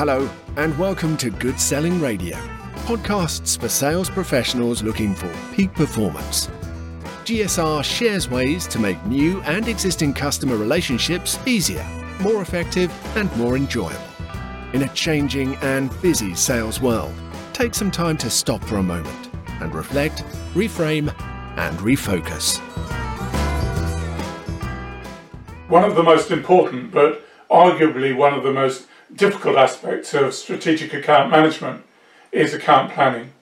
Hello, and welcome to Good Selling Radio, podcasts for sales professionals looking for peak performance. GSR shares ways to make new and existing customer relationships easier, more effective, and more enjoyable. In a changing and busy sales world, take some time to stop for a moment and reflect, reframe, and refocus. One of the most important, but arguably one of the most difficult aspects of strategic account management is account planning.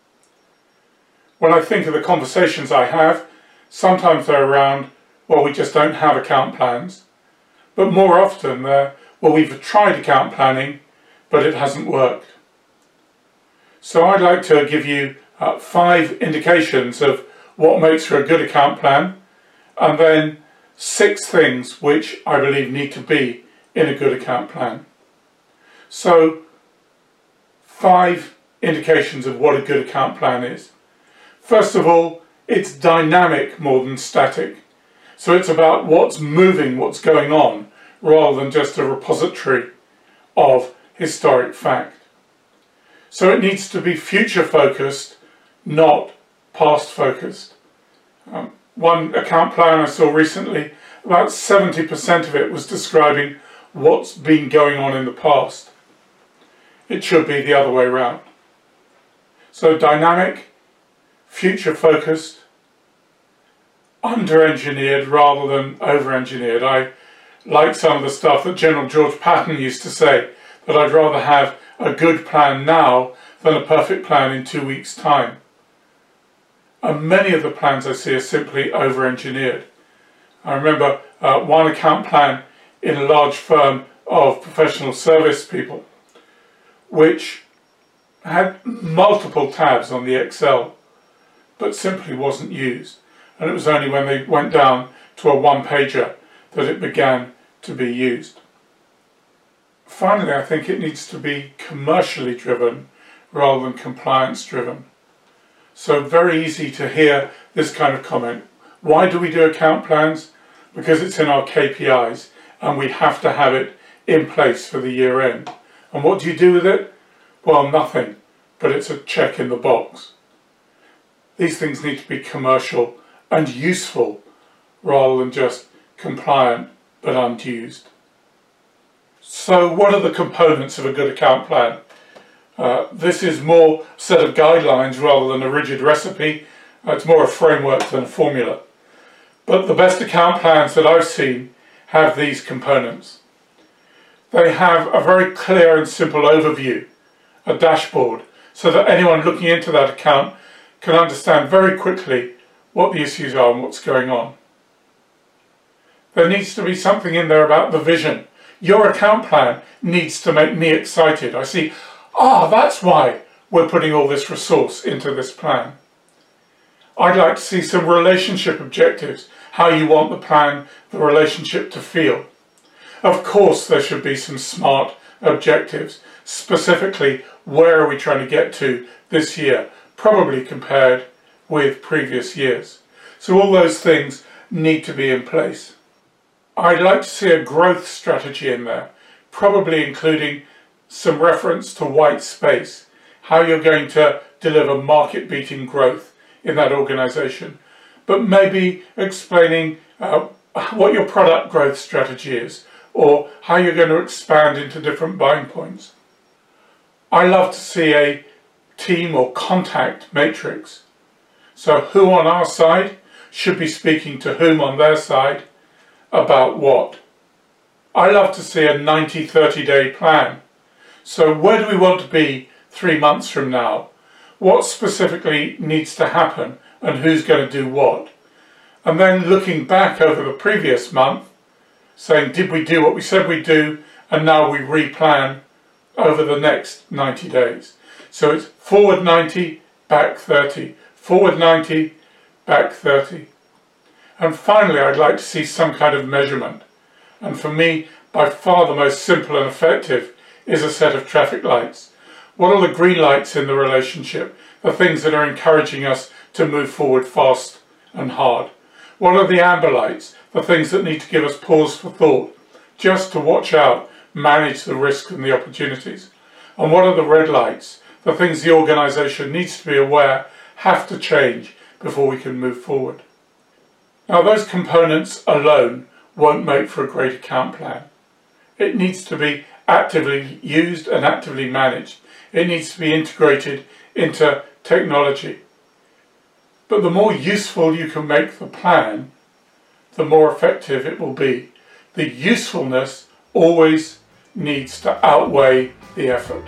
When I think of the conversations I have, sometimes they're around, well, we just don't have account plans. But more often they're, well, we've tried account planning, but it hasn't worked. So I'd like to give you uh, five indications of what makes for a good account plan, and then six things which I believe need to be in a good account plan. So, five indications of what a good account plan is. First of all, it's dynamic more than static. So it's about what's moving, what's going on, rather than just a repository of historic fact. So it needs to be future focused, not past focused. Um, one account plan I saw recently, about 70% of it was describing what's been going on in the past. It should be the other way around. So dynamic, future focused, under engineered rather than over engineered. I like some of the stuff that General George Patton used to say that I'd rather have a good plan now than a perfect plan in two weeks' time. And many of the plans I see are simply over engineered. I remember uh, one account plan in a large firm of professional service people which had multiple tabs on the Excel but simply wasn't used. And it was only when they went down to a one pager that it began to be used. Finally, I think it needs to be commercially driven rather than compliance driven. So, very easy to hear this kind of comment. Why do we do account plans? Because it's in our KPIs and we have to have it in place for the year end. And what do you do with it? Well, nothing, but it's a check in the box. These things need to be commercial and useful rather than just compliant but unused. So, what are the components of a good account plan? Uh, this is more a set of guidelines rather than a rigid recipe. Uh, it's more a framework than a formula. But the best account plans that I've seen have these components. They have a very clear and simple overview, a dashboard, so that anyone looking into that account can understand very quickly what the issues are and what's going on. There needs to be something in there about the vision. Your account plan needs to make me excited. I see, ah, that's why we're putting all this resource into this plan. I'd like to see some relationship objectives, how you want the plan, the relationship to feel. Of course, there should be some smart objectives, specifically where are we trying to get to this year, probably compared with previous years. So all those things need to be in place. I'd like to see a growth strategy in there, probably including some reference to white space, how you're going to deliver market beating growth in that organization, but maybe explaining uh, what your product growth strategy is or how you're going to expand into different buying points. I love to see a team or contact matrix. So, who on our side should be speaking to whom on their side about what. I love to see a 90 30 day plan. So, where do we want to be three months from now? What specifically needs to happen and who's going to do what? And then looking back over the previous month, saying, did we do what we said we'd do? And now we replan over the next 90 days. So it's forward 90, back 30, forward 90, back 30. And finally, I'd like to see some kind of measurement. And for me, by far the most simple and effective is a set of traffic lights. What are the green lights in the relationship? The things that are encouraging us to move forward fast and hard. What are the amber lights? The things that need to give us pause for thought, just to watch out, manage the risks and the opportunities. and what are the red lights, the things the organisation needs to be aware have to change before we can move forward. Now those components alone won't make for a great account plan. It needs to be actively used and actively managed. It needs to be integrated into technology. But the more useful you can make the plan, the more effective it will be. The usefulness always needs to outweigh the effort.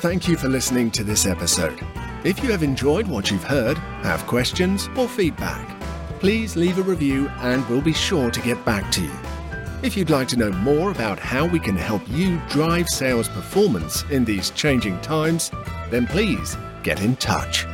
Thank you for listening to this episode. If you have enjoyed what you've heard, have questions or feedback, please leave a review and we'll be sure to get back to you. If you'd like to know more about how we can help you drive sales performance in these changing times, then please get in touch.